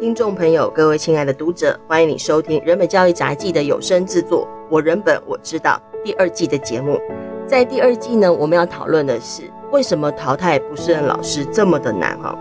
听众朋友，各位亲爱的读者，欢迎你收听人本教育杂技的有声制作《我人本我知道》第二季的节目。在第二季呢，我们要讨论的是为什么淘汰不胜任老师这么的难哈。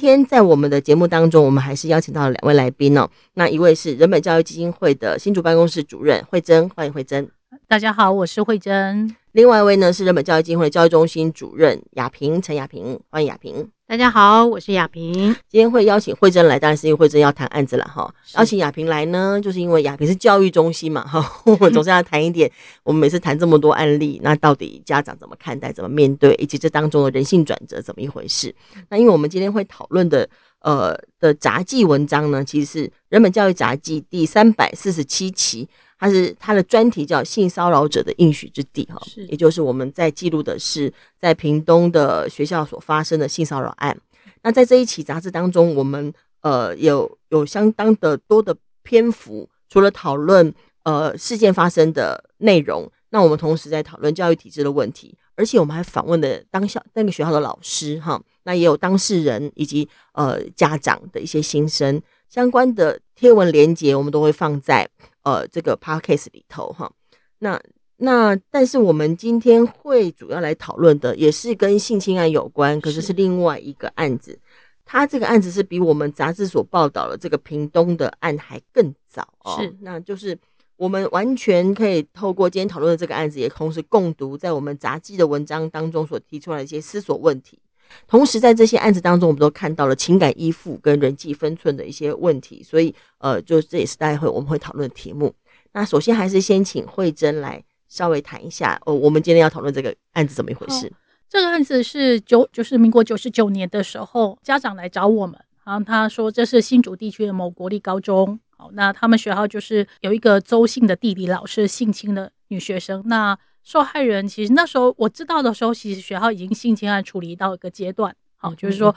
天在我们的节目当中，我们还是邀请到了两位来宾哦。那一位是人本教育基金会的新竹办公室主任慧珍，欢迎慧珍。大家好，我是慧珍。另外一位呢是人本教育基金会的教育中心主任雅萍，陈雅萍，欢迎雅萍。大家好，我是雅萍。今天会邀请慧珍来，当然是因为慧珍要谈案子了哈。邀请雅萍来呢，就是因为雅萍是教育中心嘛哈，我们总是要谈一点。我们每次谈这么多案例，那到底家长怎么看待、怎么面对，以及这当中的人性转折怎么一回事？那因为我们今天会讨论的呃的杂技文章呢，其实是人本教育杂技第三百四十七期。它是它的专题叫“性骚扰者的应许之地”哈，是，也就是我们在记录的是在屏东的学校所发生的性骚扰案。那在这一期杂志当中，我们呃有有相当的多的篇幅，除了讨论呃事件发生的内容，那我们同时在讨论教育体制的问题，而且我们还访问了当校那个学校的老师哈，那也有当事人以及呃家长的一些心声，相关的贴文连接我们都会放在。呃，这个 podcast 里头哈，那那但是我们今天会主要来讨论的也是跟性侵案有关，可是是另外一个案子。他这个案子是比我们杂志所报道的这个屏东的案还更早哦。是，那就是我们完全可以透过今天讨论的这个案子，也同时共读在我们杂志的文章当中所提出来的一些思索问题。同时，在这些案子当中，我们都看到了情感依附跟人际分寸的一些问题，所以，呃，就这也是待会我们会讨论的题目。那首先还是先请惠珍来稍微谈一下，哦，我们今天要讨论这个案子怎么一回事？这个案子是九，就是民国九十九年的时候，家长来找我们，然后他说这是新竹地区的某国立高中，好，那他们学校就是有一个周姓的地理老师性侵了女学生，那。受害人其实那时候我知道的时候，其实学校已经性侵案处理到一个阶段，好，就是说，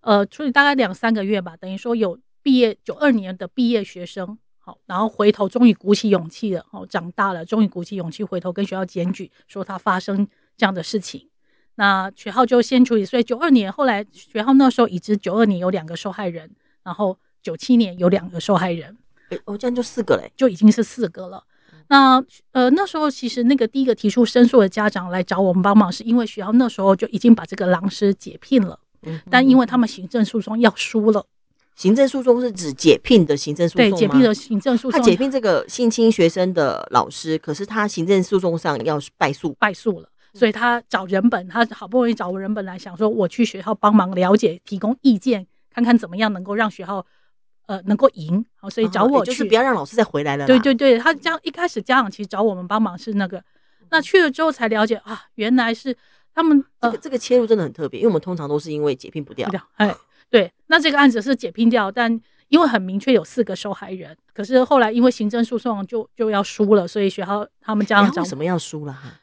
呃，处理大概两三个月吧，等于说有毕业九二年的毕业学生，好，然后回头终于鼓起勇气了，哦，长大了，终于鼓起勇气回头跟学校检举，说他发生这样的事情，那学校就先处理，所以九二年后来学校那时候已知九二年有两个受害人，然后九七年有两个受害人，诶，哦，这样就四个嘞，就已经是四个了。那呃那时候其实那个第一个提出申诉的家长来找我们帮忙，是因为学校那时候就已经把这个老师解聘了，嗯，但因为他们行政诉讼要输了，行政诉讼是指解聘的行政诉讼吗？对，解聘的行政诉讼，他解聘这个性侵学生的老师，可是他行政诉讼上要败诉，败诉了，所以他找人本，他好不容易找人本来想说我去学校帮忙了解，提供意见，看看怎么样能够让学校。呃，能够赢好，所以找我去，就是不要让老师再回来了。对对对，他这样一开始家长其实找我们帮忙是那个，那去了之后才了解啊，原来是他们这个这个切入真的很特别，因为我们通常都是因为解聘不掉。哎，对，那这个案子是解聘掉，但因为很明确有四个受害人，可是后来因为行政诉讼就就要输了，所以学校他们家长为什么要输了哈？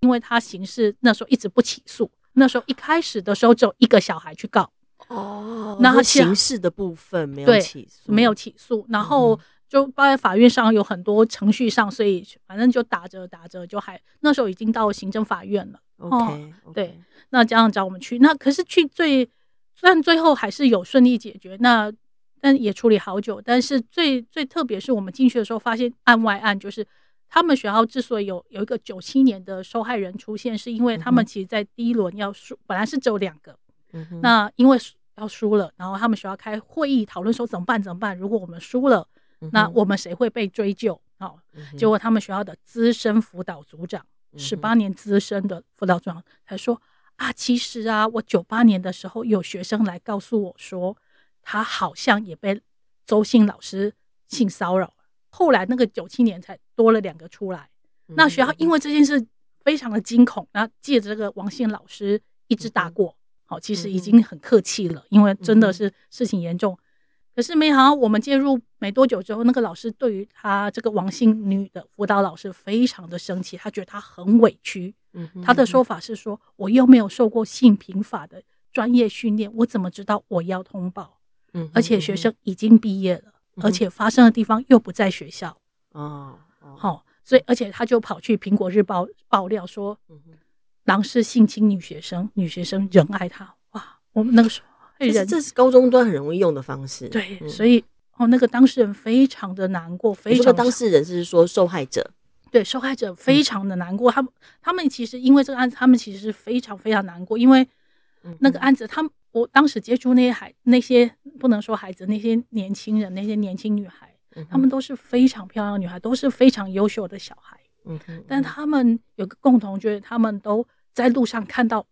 因为他刑事那时候一直不起诉，那时候一开始的时候只有一个小孩去告。哦，那他刑事的部分没有起诉，没有起诉，然后就包在法院上有很多程序上，所以反正就打着打着就还那时候已经到行政法院了。OK，, okay. 对，那家长找我们去，那可是去最，虽然最后还是有顺利解决，那但也处理好久，但是最最特别是我们进去的时候发现案外案，就是他们学校之所以有有一个九七年的受害人出现，是因为他们其实在第一轮要输，本来是只有两个，那因为。要输了，然后他们学校开会议讨论说怎么办？怎么办？如果我们输了，那我们谁会被追究？好，结果他们学校的资深辅导组长，十八年资深的辅导组长，他说啊，其实啊，我九八年的时候有学生来告诉我说，他好像也被周姓老师性骚扰。后来那个九七年才多了两个出来，那学校因为这件事非常的惊恐，然后借着这个王姓老师一直打过。好，其实已经很客气了，因为真的是事情严重。可是没想到我们介入没多久之后，那个老师对于他这个王姓女的辅导老师非常的生气，他觉得他很委屈。他的说法是说，我又没有受过性平法的专业训练，我怎么知道我要通报？而且学生已经毕业了，而且发生的地方又不在学校。哦，好、哦，所以而且他就跑去《苹果日报》爆料说，狼是性侵女学生，女学生仍爱他。哇，我们那个时候，其实这是高中端很容易用的方式。对，嗯、所以哦，那个当事人非常的难过，非常。当事人是说受害者，对，受害者非常的难过。嗯、他们他们其实因为这个案子，他们其实是非常非常难过，因为那个案子，他们我当时接触那些孩那些不能说孩子，那些年轻人，那些年轻女孩，嗯、他们都是非常漂亮的女孩，都是非常优秀的小孩。但他们有个共同，就是他们都在路上看到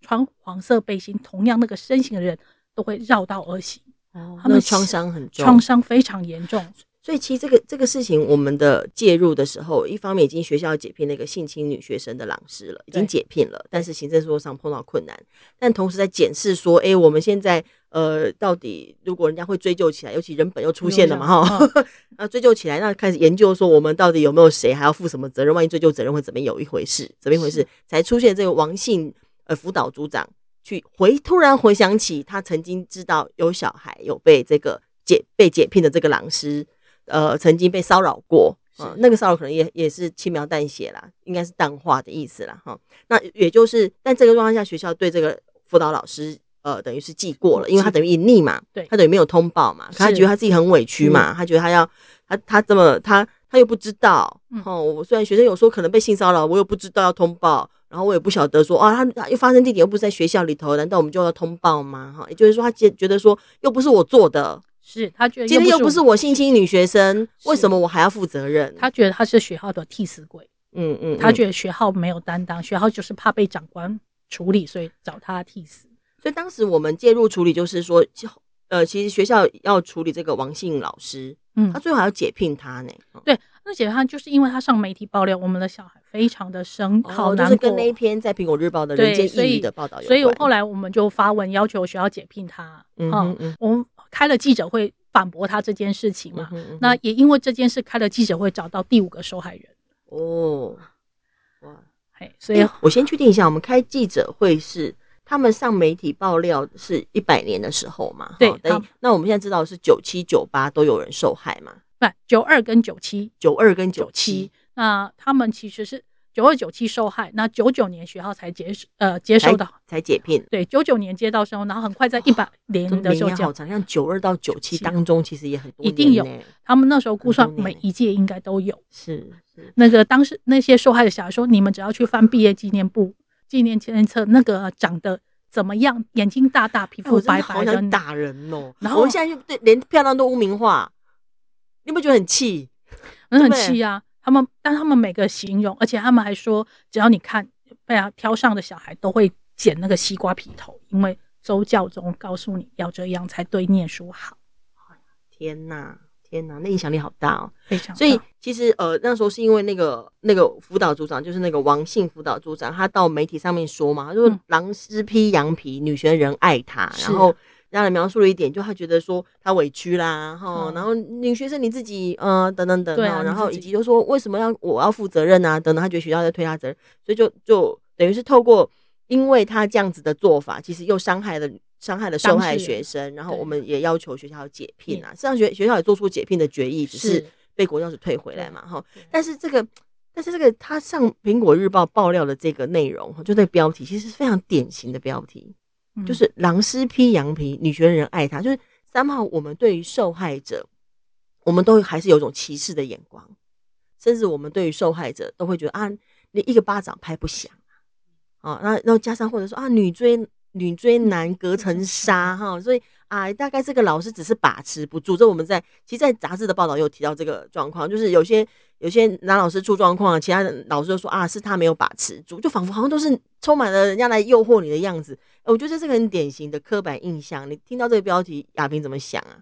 穿黄色背心、同样那个身形的人，都会绕道而行。哦，他们创伤很重，创伤非常严重。所以其实这个这个事情，我们的介入的时候，一方面已经学校解聘那个性侵女学生的老师了，已经解聘了，但是行政诉讼上碰到困难。但同时在检视说，哎、欸，我们现在呃，到底如果人家会追究起来，尤其人本又出现了嘛，哈，那、哦、追究起来，那开始研究说，我们到底有没有谁还要负什么责任？万一追究责任会怎么有一回事？怎么一回事？才出现这个王姓呃辅导组长去回突然回想起他曾经知道有小孩有被这个解被解聘的这个老师。呃，曾经被骚扰过，嗯，那个骚扰可能也也是轻描淡写啦，应该是淡化的意思啦。哈。那也就是，但这个状况下，学校对这个辅导老师，呃，等于是记过了，因为他等于隐匿嘛，对，他等于没有通报嘛，他觉得他自己很委屈嘛，他觉得他要他他这么他他又不知道，哦，我虽然学生有说可能被性骚扰，我又不知道要通报，然后我也不晓得说啊，他又发生地点又不是在学校里头，难道我们就要通报吗？哈，也就是说，他觉觉得说又不是我做的。是他觉得今天又不是我性侵女学生，为什么我还要负责任？他觉得他是学校的替死鬼。嗯嗯，他觉得学校没有担当，学校就是怕被长官处理，所以找他替死。所以当时我们介入处理，就是说，呃，其实学校要处理这个王姓老师，嗯，他最后还要解聘他呢。对，那解聘他就是因为他上媒体爆料，我们的小孩非常的生，好难过，就是跟那一篇在苹果日报的人间异域的报道有关。所以后来我们就发文要求学校解聘他。嗯嗯，我们。开了记者会反驳他这件事情嘛？嗯嗯、那也因为这件事开了记者会，找到第五个受害人。哦，哇，嘿，所以、欸、我先确定一下，我们开记者会是他们上媒体爆料是一百年的时候嘛？对，等那我们现在知道是九七九八都有人受害嘛？不，九二跟九七，九二跟九七，那他们其实是。九二九七受害，那九九年学校才接呃接收到才，才解聘。对，九九年接到时候，然后很快在一百年的时候，好长，像九二到九七当中，其实也很多一定有。他们那时候估算每一届应该都有。是是，那个当时那些受害的小孩说，你们只要去翻毕业纪念簿、纪念纪念册，那个长得怎么样，眼睛大大，皮肤白白的，好想打人哦。然后我们现在就对连漂亮都污名化，你有没有觉得很气？很气啊！他们，但他们每个形容，而且他们还说，只要你看被他挑上的小孩，都会剪那个西瓜皮头，因为周教宗告诉你要这样才对念书好。天哪，天哪，那影响力好大哦，非常。所以其实呃，那时候是因为那个那个辅导组长，就是那个王姓辅导组长，他到媒体上面说嘛，他说狼师披羊皮，女学人爱他，然后。让人描述了一点，就他觉得说他委屈啦，哈、嗯，然后女学生你自己，呃，等等等，对啊、然后以及就说为什么要我要负责任啊？等等，他觉得学校在推他责任，所以就就等于是透过，因为他这样子的做法，其实又伤害了伤害了受害学生，然后我们也要求学校解聘啊，实际上学学校也做出解聘的决议，只是被国教署退回来嘛，哈。但是这个，但是这个他上苹果日报爆料的这个内容，就这个标题，其实是非常典型的标题。就是狼师披羊皮，女学人爱他。就是三号，我们对于受害者，我们都还是有一种歧视的眼光，甚至我们对于受害者都会觉得啊，你一个巴掌拍不响啊，啊，那然后加上或者说啊，女追女追男隔层纱 哈，所以啊，大概这个老师只是把持不住。这我们在其实，在杂志的报道有提到这个状况，就是有些。有些男老师出状况，其他的老师就说啊，是他没有把持住，就仿佛好像都是充满了人家来诱惑你的样子。我觉得这是个很典型的刻板印象。你听到这个标题，亚萍怎么想啊？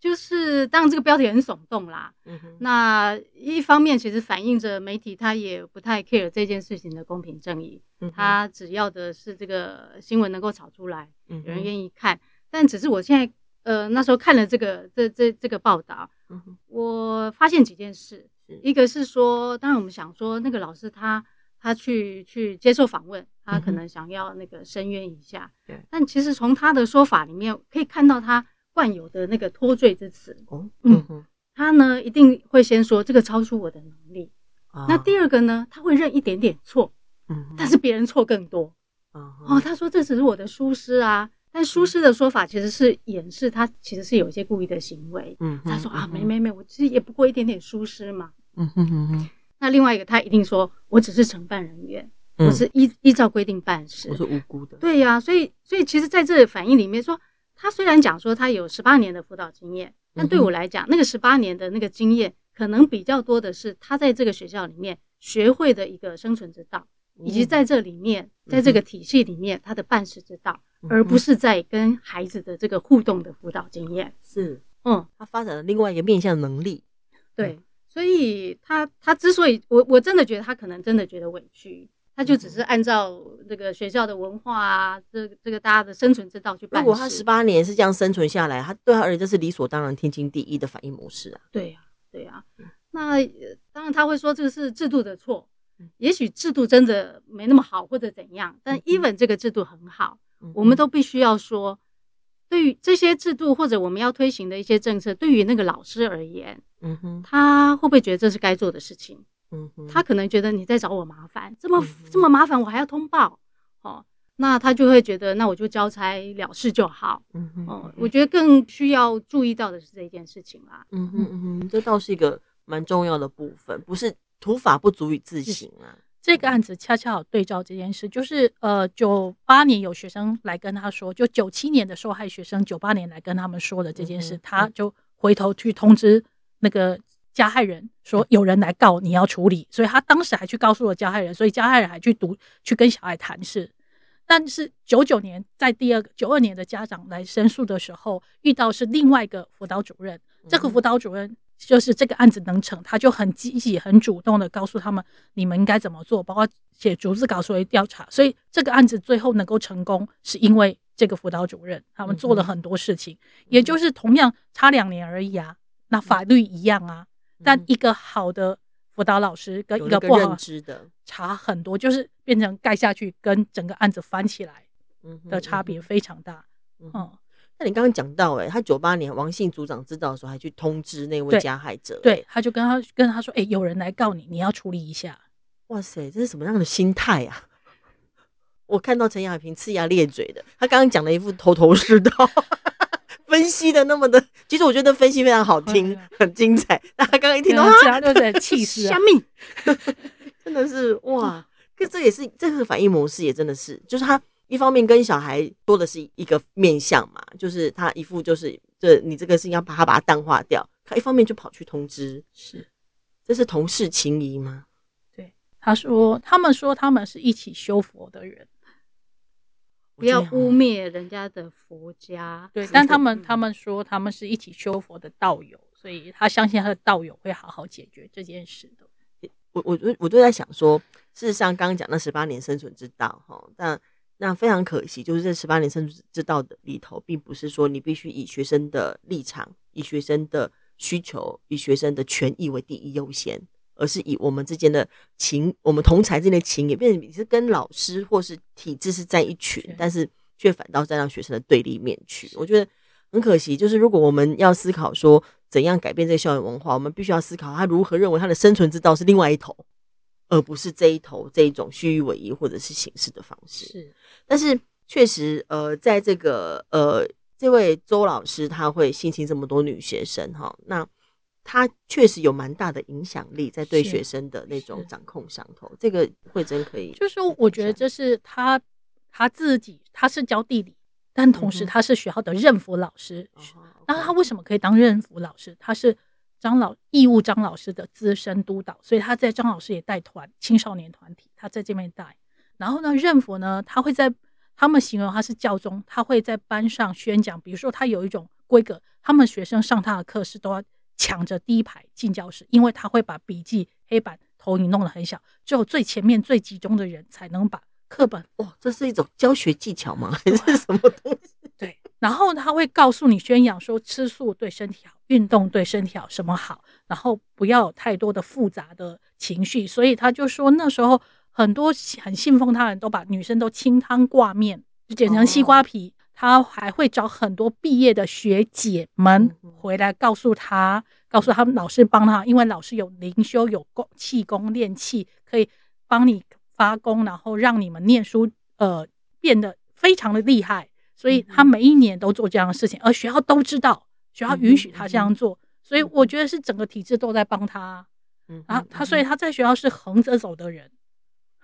就是当然这个标题很耸动啦。嗯哼。那一方面其实反映着媒体他也不太 care 这件事情的公平正义，嗯。他只要的是这个新闻能够炒出来，嗯。有人愿意看。但只是我现在呃那时候看了这个这这这个报道，嗯。我发现几件事。一个是说，当然我们想说，那个老师他他去去接受访问，他可能想要那个申冤一下。但其实从他的说法里面可以看到他惯有的那个脱罪之词。哦。嗯哼。他呢一定会先说这个超出我的能力。啊、那第二个呢，他会认一点点错，嗯，但是别人错更多。啊、哦，他说这只是我的疏失啊，但疏失的说法其实是掩饰他其实是有一些故意的行为。嗯，他说啊，没没没，我其实也不过一点点疏失嘛。嗯哼哼哼。那另外一个，他一定说我只是承办人员，嗯、我是依依照规定办事，我是无辜的。对呀、啊，所以所以其实在这反应里面说，他虽然讲说他有十八年的辅导经验，但对我来讲，那个十八年的那个经验，可能比较多的是他在这个学校里面学会的一个生存之道。以及在这里面，在这个体系里面，他的办事之道，而不是在跟孩子的这个互动的辅导经验。是，嗯，他发展了另外一个面向能力。对，所以他他之所以，我我真的觉得他可能真的觉得委屈，他就只是按照这个学校的文化啊，这这个大家的生存之道去办。如果他十八年是这样生存下来，他对他而言这是理所当然、天经地义的反应模式啊。对呀，对呀。那当然他会说这个是制度的错。也许制度真的没那么好，或者怎样，但 even 这个制度很好，嗯、我们都必须要说，对于这些制度或者我们要推行的一些政策，对于那个老师而言，嗯哼，他会不会觉得这是该做的事情？嗯哼，他可能觉得你在找我麻烦，这么、这么麻烦，我还要通报，哦，那他就会觉得，那我就交差了事就好。嗯哼，哦，我觉得更需要注意到的是这一件事情啦。嗯哼嗯哼，这倒是一个蛮重要的部分，不是。土法不足以自行啊！这个案子恰恰好对照这件事，就是呃，九八年有学生来跟他说，就九七年的受害学生，九八年来跟他们说的这件事，他就回头去通知那个加害人说有人来告你要处理，所以他当时还去告诉了加害人，所以加害人还去读去跟小孩谈事。但是九九年在第二个九二年的家长来申诉的时候，遇到是另外一个辅导主任，这个辅导主任。就是这个案子能成，他就很积极、很主动的告诉他们，你们应该怎么做，包括写逐字稿作为调查。所以这个案子最后能够成功，是因为这个辅导主任他们做了很多事情，也就是同样差两年而已啊。那法律一样啊，嗯、但一个好的辅导老师跟一个不好的差很多，就是变成盖下去跟整个案子翻起来的差别非常大，嗯。嗯那你刚刚讲到、欸，哎，他九八年王姓组长知道的时候，还去通知那位加害者、欸对，对，他就跟他跟他说，哎、欸，有人来告你，你要处理一下。哇塞，这是什么样的心态啊？我看到陈亚萍呲牙咧嘴的，他刚刚讲了一副头头是道，分析的那么的，其实我觉得分析非常好听，嗯、很精彩。大家刚刚一听到啊，就在，气势啊，真的是哇！可这也是这个反应模式，也真的是，就是他。一方面跟小孩多的是一个面相嘛，就是他一副就是这你这个事情要把它把它淡化掉，他一方面就跑去通知，是，这是同事情谊吗？对，他说他们说他们是一起修佛的人，不要污蔑人家的佛家。对，但他们他们说他们是一起修佛的道友，所以他相信他的道友会好好解决这件事的。我我我我都在想说，事实上刚刚讲那十八年生存之道哈，但。那非常可惜，就是这十八年生存之道的里头，并不是说你必须以学生的立场、以学生的需求、以学生的权益为第一优先，而是以我们之间的情，我们同才之间的情，也变成你是跟老师或是体制是在一群，是但是却反倒站到学生的对立面去。我觉得很可惜，就是如果我们要思考说怎样改变这个校园文化，我们必须要思考他如何认为他的生存之道是另外一头。而不是这一头这一种虚与委蛇或者是形式的方式。是，但是确实，呃，在这个呃，这位周老师他会性侵这么多女学生哈，那他确实有蛮大的影响力在对学生的那种掌控上头。这个慧珍可以，就是说，我觉得这是他他自己，他是教地理，但同时他是学校的任辅老师。那他为什么可以当任辅老师？他是。张老义务张老师的资深督导，所以他在张老师也带团青少年团体，他在这边带。然后呢，任辅呢，他会在他们形容他是教宗，他会在班上宣讲。比如说，他有一种规格，他们学生上他的课是都要抢着第一排进教室，因为他会把笔记黑板投影弄得很小，只有最前面最集中的人才能把课本。哇，这是一种教学技巧吗？还是什么东西？对。然后他会告诉你宣扬说，吃素对身体好，运动对身体好，什么好？然后不要有太多的复杂的情绪。所以他就说，那时候很多很信奉他的人都把女生都清汤挂面，就剪成西瓜皮。他还会找很多毕业的学姐们回来告诉他，告诉他们老师帮他，因为老师有灵修，有功气功练气，可以帮你发功，然后让你们念书，呃，变得非常的厉害。所以他每一年都做这样的事情，而学校都知道，学校允许他这样做。所以我觉得是整个体制都在帮他。嗯，然后他所以他在学校是横着走的人，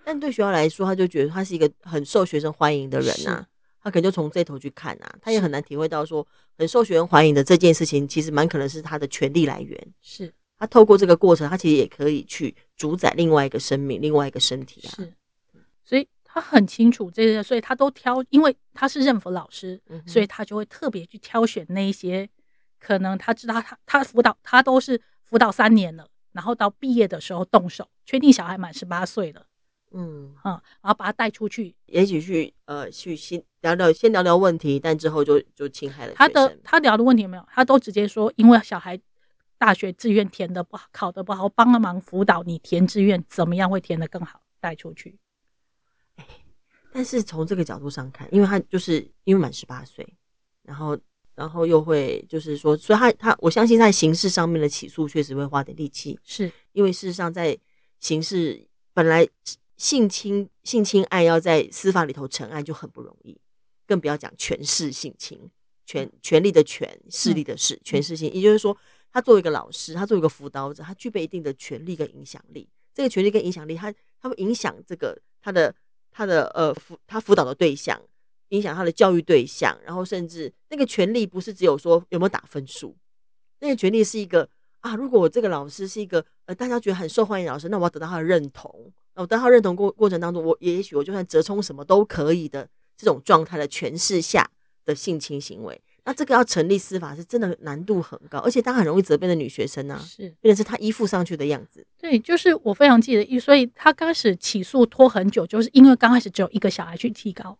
但对学校来说，他就觉得他是一个很受学生欢迎的人呐、啊。他可能就从这头去看啊，他也很难体会到说很受学员欢迎的这件事情，其实蛮可能是他的权力来源。是他透过这个过程，他其实也可以去主宰另外一个生命、另外一个身体啊。是，所以他很清楚这些，所以他都挑，因为他是任辅老师，所以他就会特别去挑选那一些可能他知道他他辅导他都是辅导三年了，然后到毕业的时候动手，确定小孩满十八岁了。嗯啊，然后把他带出去，也许去呃去先聊聊，先聊聊问题，但之后就就侵害了他的他聊的问题有没有？他都直接说，因为小孩大学志愿填的不好，考的不好，帮个忙辅导你填志愿怎么样会填的更好，带出去。但是从这个角度上看，因为他就是因为满十八岁，然后然后又会就是说，所以他他我相信在刑事上面的起诉确实会花点力气，是因为事实上在刑事本来。性侵性侵案要在司法里头成案就很不容易，更不要讲权势性侵，权权力的权，势力的势，权势性，也就是说，他作为一个老师，他作为一个辅导者，他具备一定的权力跟影响力。这个权力跟影响力，他他会影响这个他的他的呃辅他辅导的对象，影响他的教育对象，然后甚至那个权力不是只有说有没有打分数，那个权力是一个啊，如果我这个老师是一个呃大家觉得很受欢迎的老师，那我要得到他的认同。我得到认同过过程当中，我也许我就算折冲什么都可以的这种状态的诠释下的性侵行为，那这个要成立司法是真的难度很高，而且他很容易责备的女学生呢、啊，是变成是他依附上去的样子。对，就是我非常记得，所以他刚开始起诉拖很久，就是因为刚开始只有一个小孩去提高，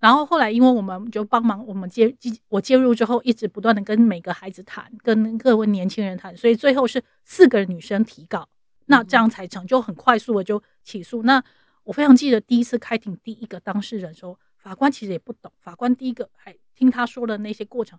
然后后来因为我们就帮忙，我们介我介入之后，一直不断的跟每个孩子谈，跟各位年轻人谈，所以最后是四个女生提告。那这样才成就很快速的就起诉。那我非常记得第一次开庭，第一个当事人说，法官其实也不懂。法官第一个还听他说的那些过程，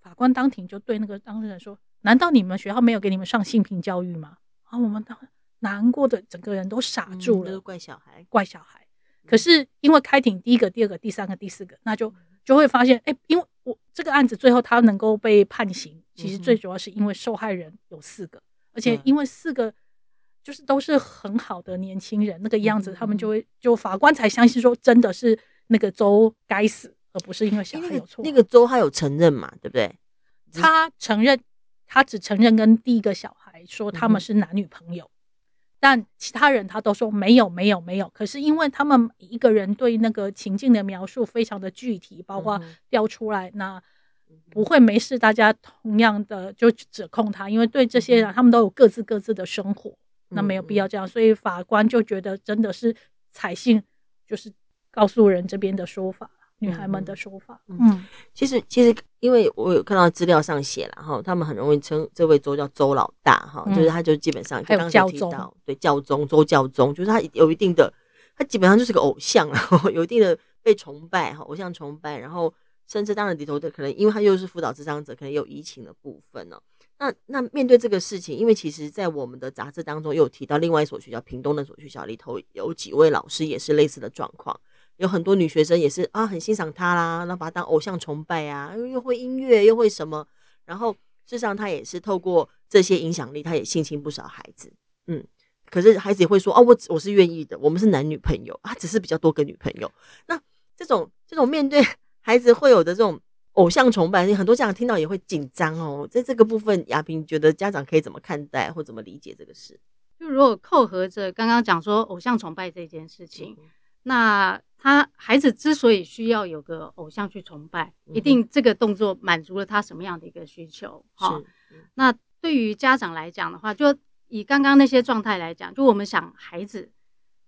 法官当庭就对那个当事人说：“难道你们学校没有给你们上性平教育吗？”啊，我们当难过的整个人都傻住了，嗯、怪小孩，怪小孩。可是因为开庭第一个、第二个、第三个、第四个，那就就会发现，哎、欸，因为我这个案子最后他能够被判刑，其实最主要是因为受害人有四个，而且因为四个。就是都是很好的年轻人，那个样子，他们就会就法官才相信说，真的是那个周该死，而不是因为小孩有错。那个周他有承认嘛？对不对？他承认，他只承认跟第一个小孩说他们是男女朋友，但其他人他都说没有，没有，没有。可是因为他们一个人对那个情境的描述非常的具体，包括调出来，那不会没事。大家同样的就指控他，因为对这些人，他们都有各自各自的生活。那没有必要这样，所以法官就觉得真的是采信，就是告诉人这边的说法，女孩们的说法。嗯，其实其实因为我有看到资料上写了哈，他们很容易称这位周叫周老大哈，就是他就基本上就刚才提到，对教宗周教宗，就是他有一定的，他基本上就是个偶像，然 后有一定的被崇拜哈，偶像崇拜，然后甚至当然里头的可能，因为他又是辅导智商者，可能有移情的部分呢。那那面对这个事情，因为其实，在我们的杂志当中，有提到另外一所学校，屏东那所学校里头有几位老师也是类似的状况，有很多女学生也是啊，很欣赏他啦，然后把他当偶像崇拜啊，又会音乐，又会什么，然后事实上他也是透过这些影响力，他也性侵不少孩子，嗯，可是孩子也会说，哦，我我是愿意的，我们是男女朋友啊，只是比较多个女朋友。那这种这种面对 孩子会有的这种。偶像崇拜，很多家长听到也会紧张哦。在这个部分，亚萍觉得家长可以怎么看待或怎么理解这个事？就如果扣合着刚刚讲说偶像崇拜这件事情，嗯、那他孩子之所以需要有个偶像去崇拜，嗯、一定这个动作满足了他什么样的一个需求？哈、嗯，那对于家长来讲的话，就以刚刚那些状态来讲，就我们想孩子。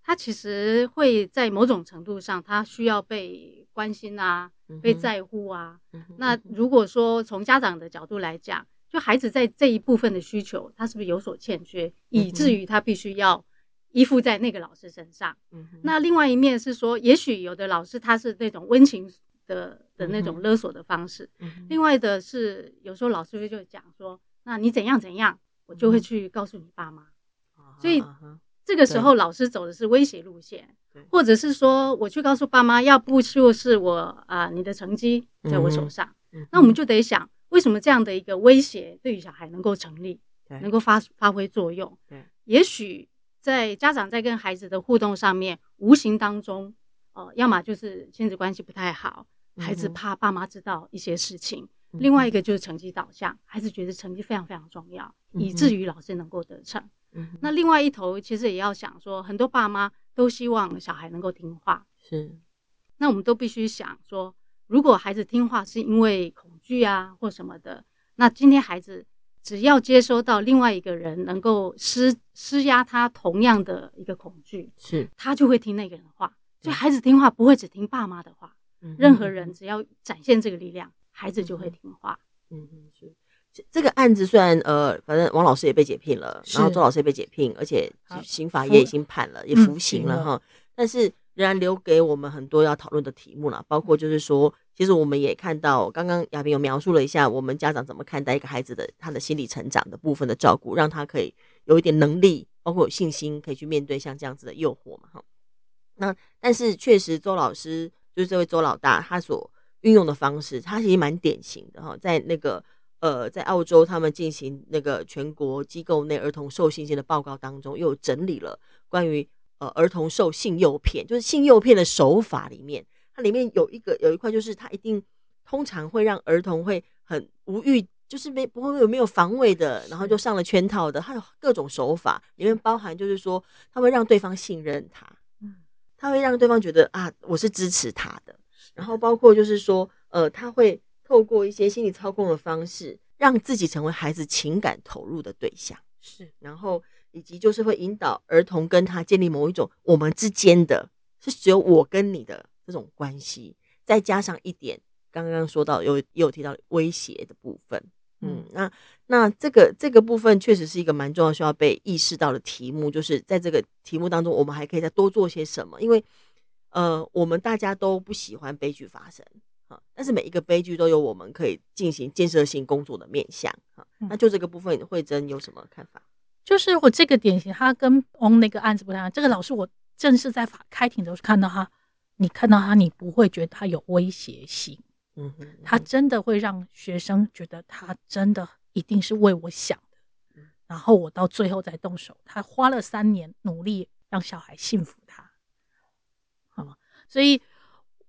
他其实会在某种程度上，他需要被关心啊，被在乎啊。那如果说从家长的角度来讲，就孩子在这一部分的需求，他是不是有所欠缺，以至于他必须要依附在那个老师身上？那另外一面是说，也许有的老师他是那种温情的的那种勒索的方式。另外的是，有时候老师会就讲说，那你怎样怎样，我就会去告诉你爸妈。嗯、所以这个时候老师走的是威胁路线，或者是说我去告诉爸妈，要不就是我啊、呃，你的成绩在我手上。嗯、那我们就得想，为什么这样的一个威胁对于小孩能够成立？能够发发挥作用，对，也许在家长在跟孩子的互动上面，无形当中，呃，要么就是亲子关系不太好，孩子怕爸妈知道一些事情；嗯、另外一个就是成绩导向，孩子觉得成绩非常非常重要，嗯、以至于老师能够得逞。嗯、那另外一头其实也要想说，很多爸妈都希望小孩能够听话，是。那我们都必须想说，如果孩子听话是因为恐惧啊或什么的，那今天孩子。只要接收到另外一个人能够施施压他同样的一个恐惧，是他就会听那个人的话。所以孩子听话不会只听爸妈的话，嗯、任何人只要展现这个力量，孩子就会听话。嗯嗯，是。这个案子虽然呃，反正王老师也被解聘了，然后周老师也被解聘，而且刑法也已经判了，也服刑了哈。但是仍然留给我们很多要讨论的题目了，包括就是说。其实我们也看到，刚刚亚萍有描述了一下，我们家长怎么看待一个孩子的他的心理成长的部分的照顾，让他可以有一点能力，包括有信心，可以去面对像这样子的诱惑嘛，哈。那但是确实，周老师就是这位周老大，他所运用的方式，他其实蛮典型的哈。在那个呃，在澳洲他们进行那个全国机构内儿童受性侵的报告当中，又整理了关于呃儿童受性诱骗，就是性诱骗的手法里面。它里面有一个有一块，就是它一定通常会让儿童会很无欲，就是没不会有没有防卫的，然后就上了圈套的。它有各种手法，里面包含就是说，他会让对方信任他，嗯，他会让对方觉得啊，我是支持他的。然后包括就是说，呃，他会透过一些心理操控的方式，让自己成为孩子情感投入的对象，是。然后以及就是会引导儿童跟他建立某一种我们之间的是只有我跟你的。这种关系，再加上一点刚刚说到有也有提到威胁的部分，嗯，那那这个这个部分确实是一个蛮重要需要被意识到的题目，就是在这个题目当中，我们还可以再多做些什么？因为呃，我们大家都不喜欢悲剧发生啊，但是每一个悲剧都有我们可以进行建设性工作的面向哈。那就这个部分，慧珍有什么看法？就是我这个典型，他跟翁那个案子不太一样。这个老师，我正式在法开庭的时候看到他。你看到他，你不会觉得他有威胁性，嗯哼，他真的会让学生觉得他真的一定是为我想的，嗯然后我到最后再动手。他花了三年努力让小孩信服他，好，所以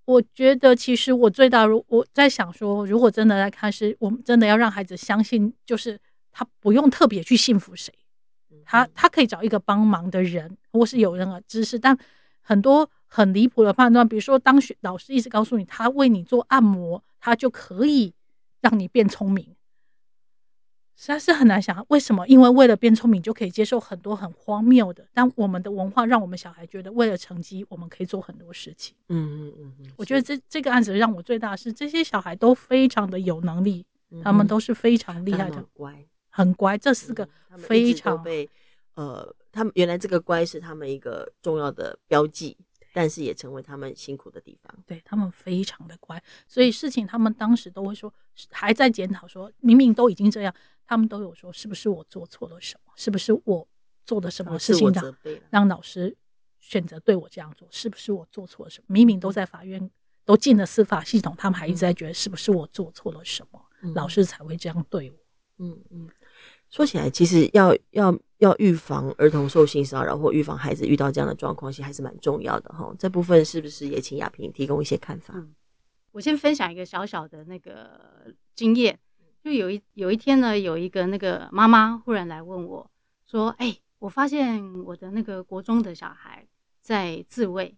我觉得其实我最大，如我在想说，如果真的来看，是我们真的要让孩子相信，就是他不用特别去信服谁，他他可以找一个帮忙的人，或是有任何知识，但很多。很离谱的判断，比如说，当学老师一直告诉你，他为你做按摩，他就可以让你变聪明，实在是很难想为什么？因为为了变聪明，就可以接受很多很荒谬的。但我们的文化让我们小孩觉得，为了成绩，我们可以做很多事情。嗯嗯嗯嗯。我觉得这这个案子让我最大的是，这些小孩都非常的有能力，嗯、他们都是非常厉害的，很乖，很乖。这四个非常、嗯、被呃，他们原来这个乖是他们一个重要的标记。但是也成为他们辛苦的地方。对，他们非常的乖，所以事情他们当时都会说，还在检讨说，明明都已经这样，他们都有说是不是我做错了什么？是不是我做的什么事情让让老师选择对我这样做？是不是我做错了什么？明明都在法院，都进了司法系统，他们还一直在觉得是不是我做错了什么，嗯、老师才会这样对我？嗯嗯。说起来，其实要要要预防儿童受性骚扰，或预防孩子遇到这样的状况，其实还是蛮重要的哈。这部分是不是也请亚萍提供一些看法？嗯，我先分享一个小小的那个经验，就有一有一天呢，有一个那个妈妈忽然来问我，说：“哎，我发现我的那个国中的小孩在自慰，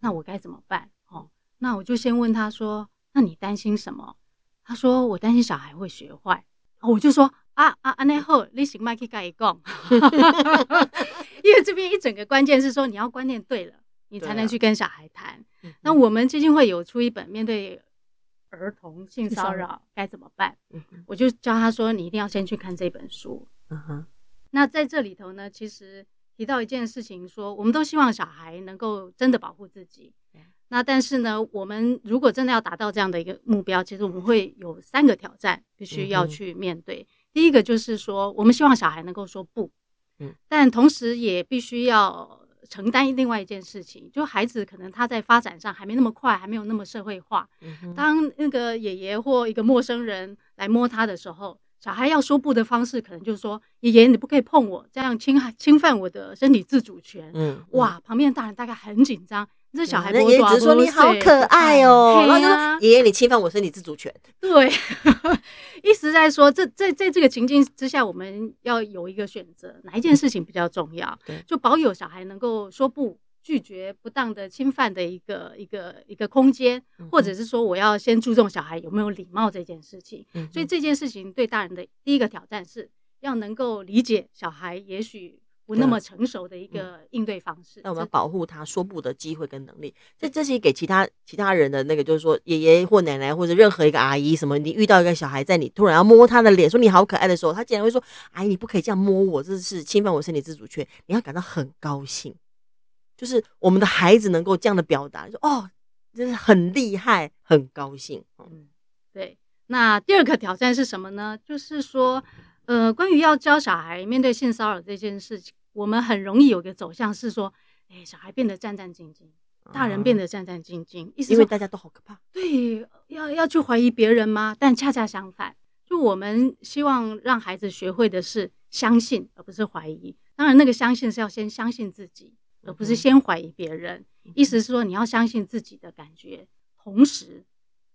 那我该怎么办？”哦，那我就先问他说：“那你担心什么？”他说：“我担心小孩会学坏。”我就说。啊啊啊！那后你行麦去跟伊讲，因为这边一整个关键是说，你要观念对了，你才能去跟小孩谈。啊、那我们基金会有出一本《面对儿童性骚扰该怎么办》，我就教他说，你一定要先去看这本书。嗯哼。那在这里头呢，其实提到一件事情说，说我们都希望小孩能够真的保护自己。那但是呢，我们如果真的要达到这样的一个目标，其实我们会有三个挑战，必须要去面对。嗯、第一个就是说，我们希望小孩能够说不，嗯，但同时也必须要承担另外一件事情，就孩子可能他在发展上还没那么快，还没有那么社会化。嗯、当那个爷爷或一个陌生人来摸他的时候，小孩要说不的方式，可能就是说：“爷爷，你不可以碰我，这样侵害侵犯我的身体自主权。”嗯，哇，旁边的大人大概很紧张。这小孩，爷爷只是说你好可爱哦，然后就说爷爷你侵犯我身体自主权。对，一直在说，这在在这个情境之下，我们要有一个选择，哪一件事情比较重要？对，就保有小孩能够说不，拒绝不当的侵犯的一个一个一个空间，或者是说我要先注重小孩有没有礼貌这件事情。所以这件事情对大人的第一个挑战是要能够理解小孩也许。不那么成熟的一个应对方式，那我们要保护他说不的机会跟能力。这这是给其他其他人的那个，就是说爷爷或奶奶或者任何一个阿姨什么，你遇到一个小孩在你突然要摸他的脸，说你好可爱的时候，他竟然会说：“阿姨，你不可以这样摸我，这是侵犯我身体自主权。”你要感到很高兴，就是我们的孩子能够这样的表达，说：“哦，真是很厉害，很高兴。”嗯，对。那第二个挑战是什么呢？就是说，呃，关于要教小孩面对性骚扰这件事情。我们很容易有个走向是说，哎，小孩变得战战兢兢，大人变得战战兢兢，意思因为大家都好可怕。对，要要去怀疑别人吗？但恰恰相反，就我们希望让孩子学会的是相信，而不是怀疑。当然，那个相信是要先相信自己，而不是先怀疑别人。嗯、意思是说，你要相信自己的感觉，同时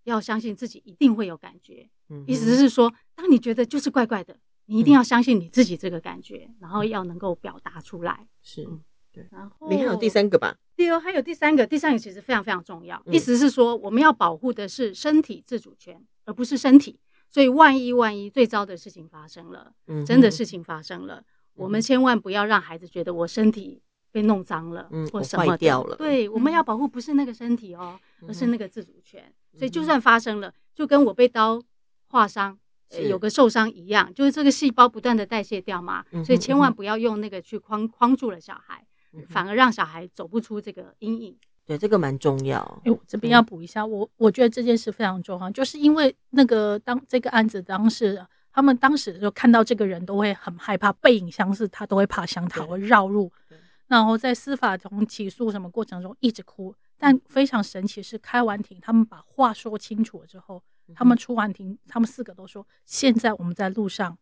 要相信自己一定会有感觉。嗯、意思是说，当你觉得就是怪怪的。你一定要相信你自己这个感觉，嗯、然后要能够表达出来。是，对。然后你还有第三个吧？对哦，还有第三个，第三个其实非常非常重要。嗯、意思是说，我们要保护的是身体自主权，而不是身体。所以，万一万一最糟的事情发生了，嗯、真的事情发生了，嗯、我们千万不要让孩子觉得我身体被弄脏了，嗯，或什么掉了。对，我们要保护不是那个身体哦，嗯、而是那个自主权。所以，就算发生了，就跟我被刀划伤。有个受伤一样，就是这个细胞不断的代谢掉嘛，嗯、哼所以千万不要用那个去框框住了小孩，嗯、反而让小孩走不出这个阴影。对，这个蛮重要。哎，我这边要补一下，我我觉得这件事非常重要，就是因为那个当这个案子当时他们当时就看到这个人都会很害怕，背影相似，他都会怕想逃，会绕路，然后在司法从起诉什么过程中一直哭，但非常神奇是开完庭，他们把话说清楚了之后。他们出完庭，他们四个都说：“现在我们在路上，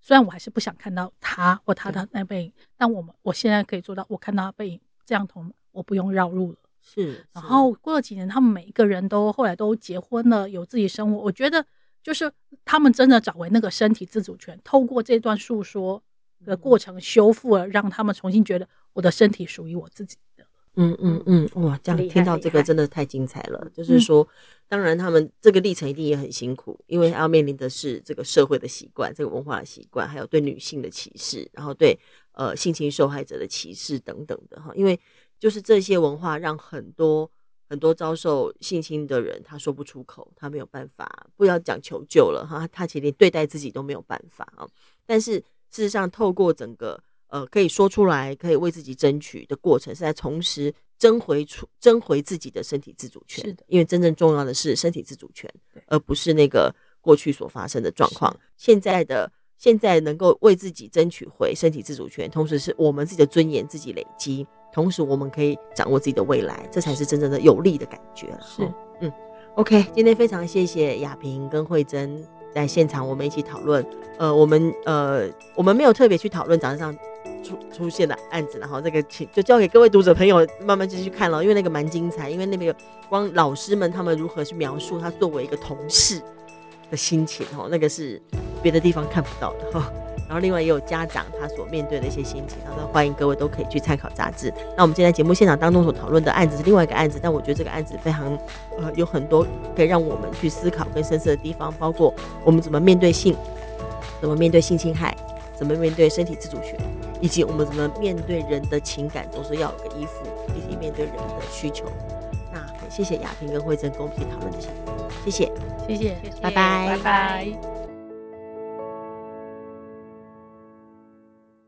虽然我还是不想看到他或他的那背影，但我们我现在可以做到，我看到他背影，这样同我不用绕路了。”是。是然后过了几年，他们每一个人都后来都结婚了，有自己生活。我觉得就是他们真的找回那个身体自主权，透过这段诉说的过程修复了，让他们重新觉得我的身体属于我自己。嗯嗯嗯，哇，这样听到这个真的太精彩了。就是说，当然他们这个历程一定也很辛苦，因为要面临的是这个社会的习惯、这个文化的习惯，还有对女性的歧视，然后对呃性侵受害者的歧视等等的哈。因为就是这些文化让很多很多遭受性侵的人他说不出口，他没有办法，不要讲求救了哈，他其实连对待自己都没有办法啊。但是事实上，透过整个。呃，可以说出来，可以为自己争取的过程，是在重拾争回出争回自己的身体自主权。是的，因为真正重要的是身体自主权，而不是那个过去所发生的状况。现在的现在能够为自己争取回身体自主权，同时是我们自己的尊严自己累积，同时我们可以掌握自己的未来，这才是真正的有利的感觉。是，嗯，OK，今天非常谢谢亚萍跟慧珍在现场，我们一起讨论。呃，我们呃，我们没有特别去讨论早上。出出现的案子，然后这个请就交给各位读者朋友慢慢继续看了，因为那个蛮精彩，因为那边有光老师们他们如何去描述他作为一个同事的心情哦，那个是别的地方看不到的哈。然后另外也有家长他所面对的一些心情，然后欢迎各位都可以去参考杂志。那我们今天节目现场当中所讨论的案子是另外一个案子，但我觉得这个案子非常呃有很多可以让我们去思考跟深思的地方，包括我们怎么面对性，怎么面对性侵害。怎么面对身体自主权，以及我们怎么面对人的情感，总是要有个依附，以及面对人的需求。那很谢谢雅萍跟慧珍跟我们一起讨论这些，谢谢，谢谢，谢谢，拜拜，拜拜。